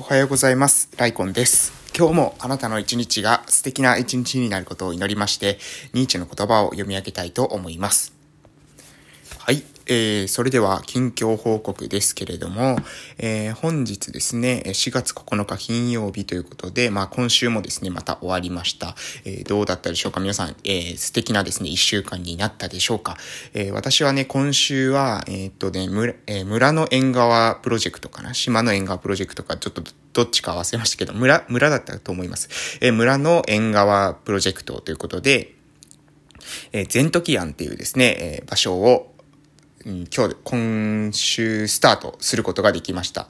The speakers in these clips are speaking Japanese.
おはようございます。ライコンです。今日もあなたの一日が素敵な一日になることを祈りまして、ニーチェの言葉を読み上げたいと思います。はい。えー、それでは近況報告ですけれども、えー、本日ですね、4月9日金曜日ということで、まあ今週もですね、また終わりました。えー、どうだったでしょうか？皆さん、えー、素敵なですね、1週間になったでしょうか？えー、私はね、今週は、えー、っとね、村、えー、村の縁側プロジェクトかな？島の縁側プロジェクトか、ちょっとどっちか忘れましたけど、村、村だったと思います。えー、村の縁側プロジェクトということで、えー、ゼントキアンっていうですね、えー、場所を、今日、今週スタートすることができました。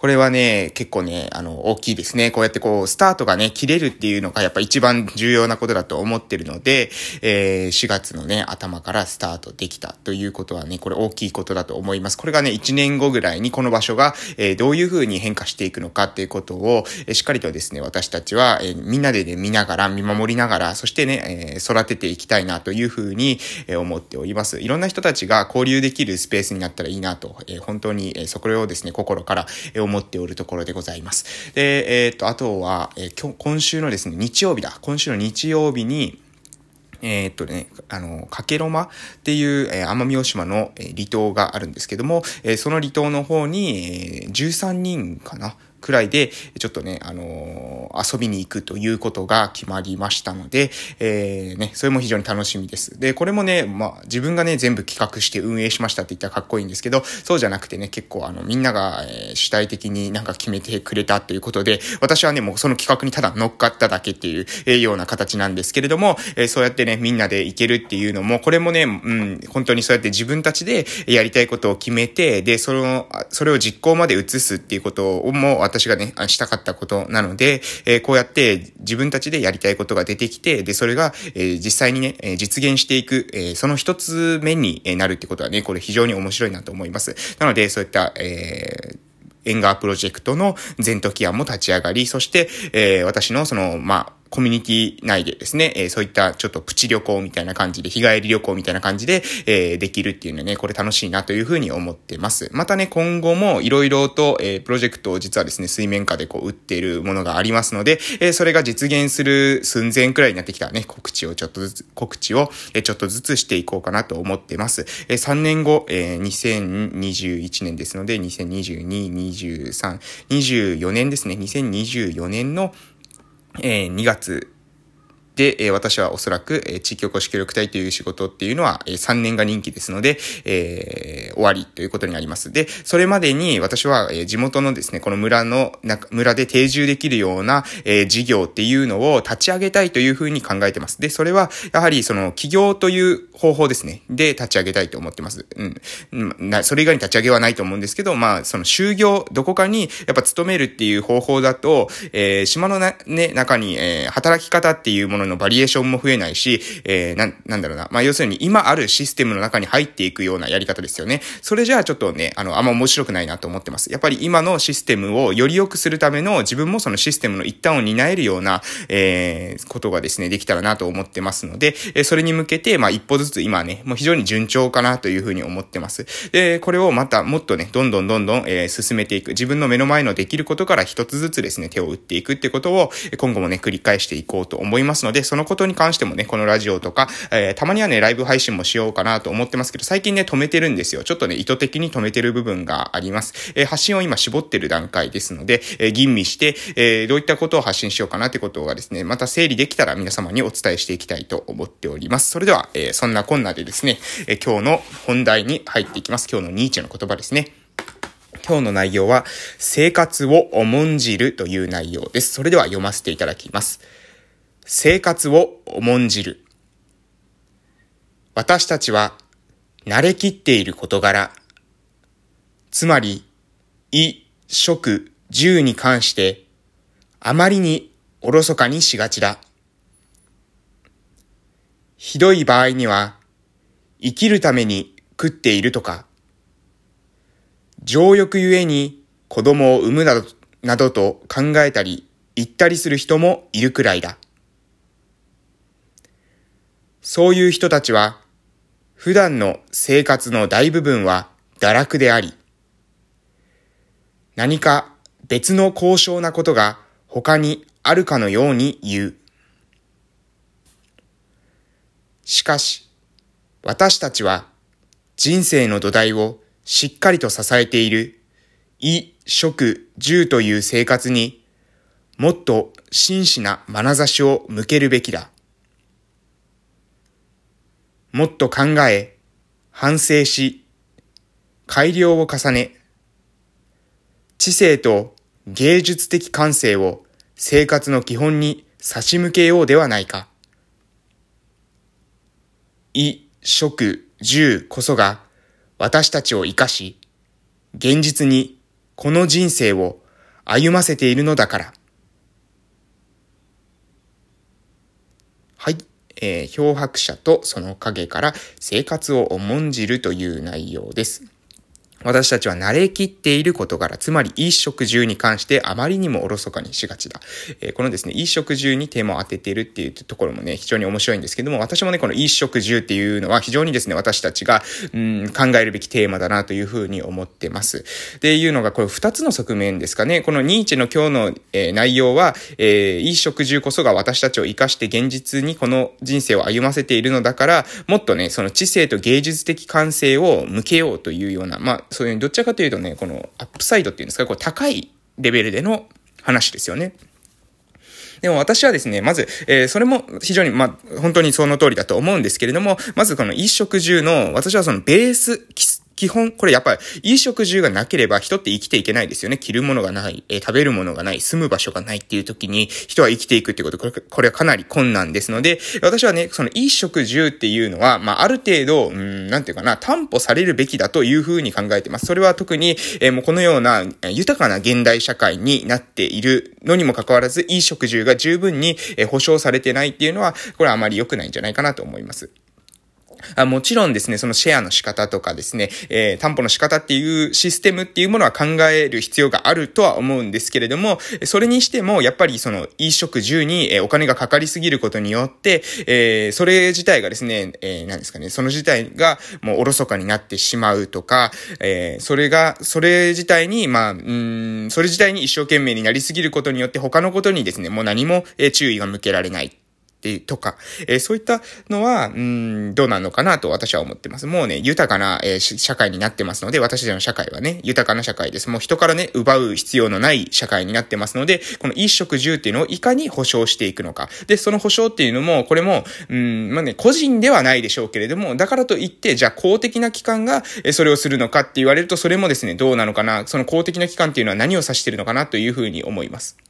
これはね、結構ね、あの、大きいですね。こうやってこう、スタートがね、切れるっていうのがやっぱ一番重要なことだと思ってるので、えー、4月のね、頭からスタートできたということはね、これ大きいことだと思います。これがね、1年後ぐらいにこの場所が、えー、どういう風に変化していくのかっていうことを、えー、しっかりとですね、私たちは、えー、みんなでね、見ながら、見守りながら、そしてね、えー、育てていきたいなという風に、えー、思っております。いろんな人たちが交流できるスペースになったらいいなと、えー、本当に、えー、そこをですね、心から、えー、思っておるところでございます。で、えー、っと、あとは、えー、今日、今週のですね、日曜日だ。今週の日曜日に、えー、っとね、あの、かけろまっていう、えー、奄美大島の、えー、離島があるんですけども、えー、その離島の方に、えー、13人かなくらいで、ちょっとね、あのー、遊びに行くということが決まりましたので、えー、ね、それも非常に楽しみです。で、これもね、まあ、自分がね、全部企画して運営しましたって言ったらかっこいいんですけど、そうじゃなくてね、結構あの、みんなが、えー、主体的になんか決めてくれたということで、私はね、もうその企画にただ乗っかっただけっていう、えー、ような形なんですけれども、えー、そうやってね、みんなで行けるっていうのも、これもね、うん、本当にそうやって自分たちでやりたいことを決めて、で、その、それを実行まで移すっていうことをも、私がね、したかったことなので、えー、こうやって自分たちでやりたいことが出てきて、で、それが、えー、実際にね、実現していく、えー、その一つ目になるってことはね、これ非常に面白いなと思います。なので、そういった、えー、エンガープロジェクトの全時案も立ち上がり、そして、えー、私のその、まあ、コミュニティ内でですね、えー、そういったちょっとプチ旅行みたいな感じで、日帰り旅行みたいな感じで、えー、できるっていうのはね、これ楽しいなというふうに思ってます。またね、今後も色々と、えー、プロジェクトを実はですね、水面下でこう、売っているものがありますので、え、それが実現する寸前くらいになってきたらね、告知をちょっとずつ、告知を、え、ちょっとずつしていこうかなと思ってます。え、3年後、えー、2021年ですので、2022、23、24年ですね、2024年のえー、2月で、私はおそらく、地域おこし協力隊という仕事っていうのは、え3年が任期ですので、えー、終わりということになります。で、それまでに私は、地元のですね、この村の、村で定住できるような、え事業っていうのを立ち上げたいというふうに考えてます。で、それは、やはりその、起業という方法ですね。で、立ち上げたいと思ってます。うん。な、それ以外に立ち上げはないと思うんですけど、まあ、その就業、どこかに、やっぱ勤めるっていう方法だと、えー、島の、ね、中に、え、働き方っていうもののバリエーションも増えないし、えー、な、なんだろうな。まあ、要するに今あるシステムの中に入っていくようなやり方ですよね。それじゃあちょっとね、あの、あんま面白くないなと思ってます。やっぱり今のシステムをより良くするための自分もそのシステムの一端を担えるような、えー、ことがですね、できたらなと思ってますので、えそれに向けて、まあ、一歩ずつ今ね、もう非常に順調かなというふうに思ってます。で、これをまたもっとね、どんどんどんどん、えー、進めていく。自分の目の前のできることから一つずつですね、手を打っていくってことを、今後もね、繰り返していこうと思いますので、でそのことに関してもね、このラジオとか、えー、たまにはね、ライブ配信もしようかなと思ってますけど、最近ね、止めてるんですよ。ちょっとね、意図的に止めてる部分があります。えー、発信を今絞ってる段階ですので、えー、吟味して、えー、どういったことを発信しようかなってことがですね、また整理できたら皆様にお伝えしていきたいと思っております。それでは、えー、そんなこんなでですね、えー、今日の本題に入っていきます。今日のニーチェの言葉ですね。今日の内容は、生活を重んじるという内容です。それでは読ませていただきます。生活を重んじる。私たちは慣れきっている事柄、つまり、衣、食、住に関して、あまりにおろそかにしがちだ。ひどい場合には、生きるために食っているとか、情欲ゆえに子供を産むなど、などと考えたり言ったりする人もいるくらいだ。そういう人たちは、普段の生活の大部分は堕落であり、何か別の高尚なことが他にあるかのように言う。しかし、私たちは人生の土台をしっかりと支えている衣、食、住という生活にもっと真摯な眼差しを向けるべきだ。もっと考え、反省し、改良を重ね、知性と芸術的感性を生活の基本に差し向けようではないか。衣、食、住こそが私たちを生かし、現実にこの人生を歩ませているのだから。はい。えー、漂白者とその影から生活を重んじるという内容です。私たちは慣れきっている事柄、つまり衣食住に関してあまりにもおろそかにしがちだ。えー、このですね、衣食住にテーマを当てているっていうところもね、非常に面白いんですけども、私もね、この衣食住っていうのは非常にですね、私たちが、うん、考えるべきテーマだなというふうに思ってます。で、いうのが、これ二つの側面ですかね。このニーチェの今日の、えー、内容は、えー、衣食住こそが私たちを生かして現実にこの人生を歩ませているのだから、もっとね、その知性と芸術的感性を向けようというような、まあ、そういう、どっちかというとね、このアップサイドっていうんですか、こう高いレベルでの話ですよね。でも私はですね、まず、えー、それも非常に、まあ、本当にその通りだと思うんですけれども、まずこの一食中の、私はそのベース、基本、これやっぱり、いい食住がなければ人って生きていけないですよね。着るものがない、えー、食べるものがない、住む場所がないっていう時に、人は生きていくってこと、これ、これはかなり困難ですので、私はね、そのいい食住っていうのは、まあ、ある程度、うん、なんていうかな、担保されるべきだというふうに考えてます。それは特に、えー、もうこのような、豊かな現代社会になっているのにもかかわらず、いい食住が十分に、えー、保障されてないっていうのは、これはあまり良くないんじゃないかなと思います。あもちろんですね、そのシェアの仕方とかですね、えー、担保の仕方っていうシステムっていうものは考える必要があるとは思うんですけれども、それにしても、やっぱりその、飲食住にお金がかかりすぎることによって、えー、それ自体がですね、えー、何ですかね、その自体がもうおろそかになってしまうとか、えー、それが、それ自体に、まあ、うん、それ自体に一生懸命になりすぎることによって他のことにですね、もう何も注意が向けられない。ってとか、えー、そういったのは、うん、どうなのかなと私は思ってます。もうね、豊かな、えー、社会になってますので、私たちの社会はね、豊かな社会です。もう人からね、奪う必要のない社会になってますので、この一食住っていうのをいかに保障していくのか。で、その保障っていうのも、これも、うん、まあね、個人ではないでしょうけれども、だからといって、じゃあ公的な機関が、えそれをするのかって言われると、それもですね、どうなのかな、その公的な機関っていうのは何を指してるのかなというふうに思います。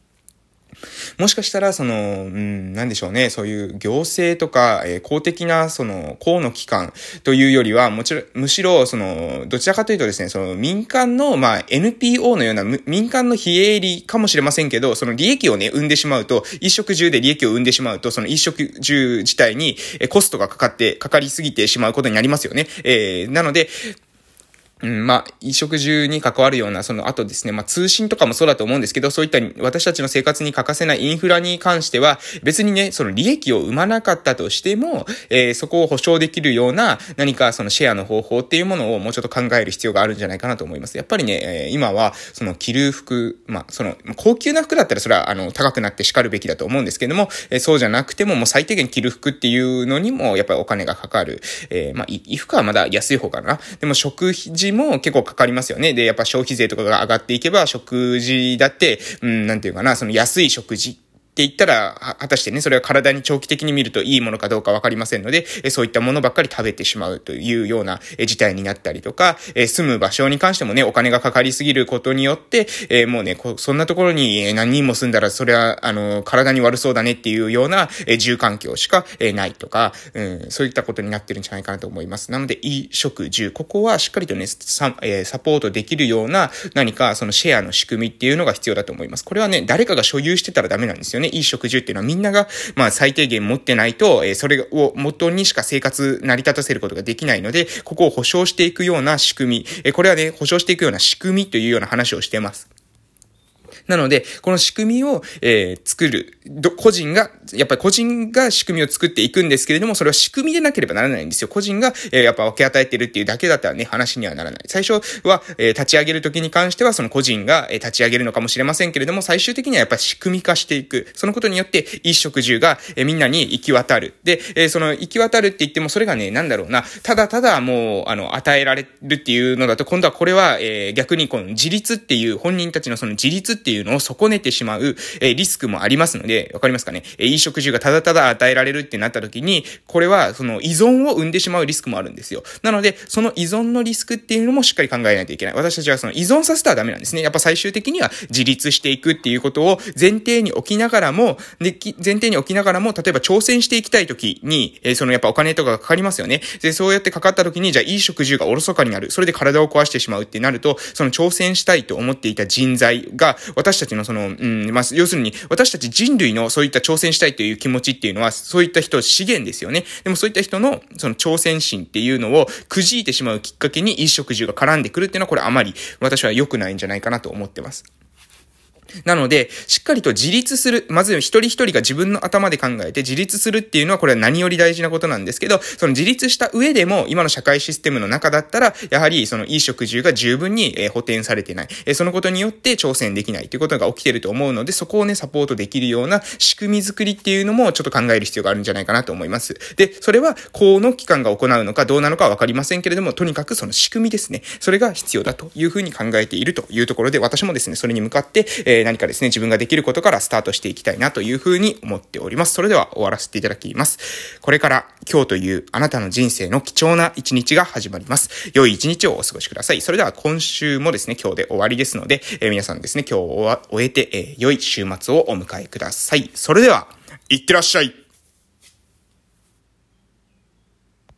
もしかしたら、その、うん、なんでしょうね、そういう行政とか、えー、公的な、その、公の機関というよりは、もちろん、むしろ、その、どちらかというとですね、その、民間の、まあ、NPO のような、民間の非営利かもしれませんけど、その利益をね、生んでしまうと、一食中で利益を生んでしまうと、その一食中自体に、えコストがかかって、かかりすぎてしまうことになりますよね。えー、なので、うん、まあ、衣食住に関わるような、その後ですね、まあ、通信とかもそうだと思うんですけど、そういった私たちの生活に欠かせないインフラに関しては、別にね、その利益を生まなかったとしても、えー、そこを保証できるような何かそのシェアの方法っていうものをもうちょっと考える必要があるんじゃないかなと思います。やっぱりね、えー、今は、その着る服、まあ、その、高級な服だったらそれは、あの、高くなって叱るべきだと思うんですけども、えー、そうじゃなくても、もう最低限着る服っていうのにも、やっぱりお金がかかる。えー、まあ、衣服はまだ安い方かな。でも食事も結構かかりますよね。で、やっぱ消費税とかが上がっていけば、食事だって、うん、なんていうかな、その安い食事って言ったら、果たしてね、それは体に長期的に見るといいものかどうかわかりませんので、そういったものばっかり食べてしまうというような事態になったりとか、住む場所に関してもね、お金がかかりすぎることによって、もうね、そんなところに何人も住んだら、それは、あの、体に悪そうだねっていうような住環境しかないとか、うん、そういったことになってるんじゃないかなと思います。なので、衣食住、ここはしっかりとね、ササポートできるような何かそのシェアの仕組みっていうのが必要だと思います。これはね、誰かが所有してたらダメなんですよね。いい食事っていうのはみんなが、まあ最低限持ってないと、えー、それを元にしか生活成り立たせることができないので、ここを保証していくような仕組み、えー、これはね、保証していくような仕組みというような話をしてます。なので、この仕組みを、えー、作る、個人が、やっぱり個人が仕組みを作っていくんですけれども、それは仕組みでなければならないんですよ。個人が、えー、やっぱ分け与えてるっていうだけだったらね、話にはならない。最初は、えー、立ち上げるときに関しては、その個人が、えー、立ち上げるのかもしれませんけれども、最終的にはやっぱり仕組み化していく。そのことによって、一食住が、えー、みんなに行き渡る。で、えー、その行き渡るって言っても、それがね、なんだろうな、ただただもう、あの、与えられるっていうのだと、今度はこれは、えー、逆にこの自立っていう、本人たちのその自立っていうのを損ねてしまう、えリスクもありますので、わかりますかね？えいい食事がただただ与えられるってなった時に、これはその依存を生んでしまうリスクもあるんですよ。なので、その依存のリスクっていうのもしっかり考えないといけない。私たちはその依存させたらダメなんですね。やっぱ最終的には自立していくっていうことを前提に置きながらも、で、前提に置きながらも、例えば挑戦していきたい時に、えそのやっぱお金とかがかかりますよね。で、そうやってかかった時に、じゃあいい食事がおろそかになる。それで体を壊してしまうってなると、その挑戦したいと思っていた人材が、私たちのその、うん、まあ、要するに、私たち人類のそういった挑戦したいという気持ちっていうのは、そういった人資源ですよね。でもそういった人の、その挑戦心っていうのをくじいてしまうきっかけに、衣食住が絡んでくるっていうのは、これあまり私は良くないんじゃないかなと思ってます。なので、しっかりと自立する。まず一人一人が自分の頭で考えて自立するっていうのはこれは何より大事なことなんですけど、その自立した上でも今の社会システムの中だったら、やはりその衣食住が十分に、補填されてない。そのことによって挑戦できないということが起きてると思うので、そこをね、サポートできるような仕組み作りっていうのもちょっと考える必要があるんじゃないかなと思います。で、それは公の機関が行うのかどうなのかわかりませんけれども、とにかくその仕組みですね。それが必要だというふうに考えているというところで、私もですね、それに向かって、え何かですね、自分ができることからスタートしていきたいなというふうに思っております。それでは終わらせていただきます。これから今日というあなたの人生の貴重な一日が始まります。良い一日をお過ごしください。それでは今週もですね、今日で終わりですので、えー、皆さんですね、今日を終えて、えー、良い週末をお迎えください。それでは、いってらっしゃい。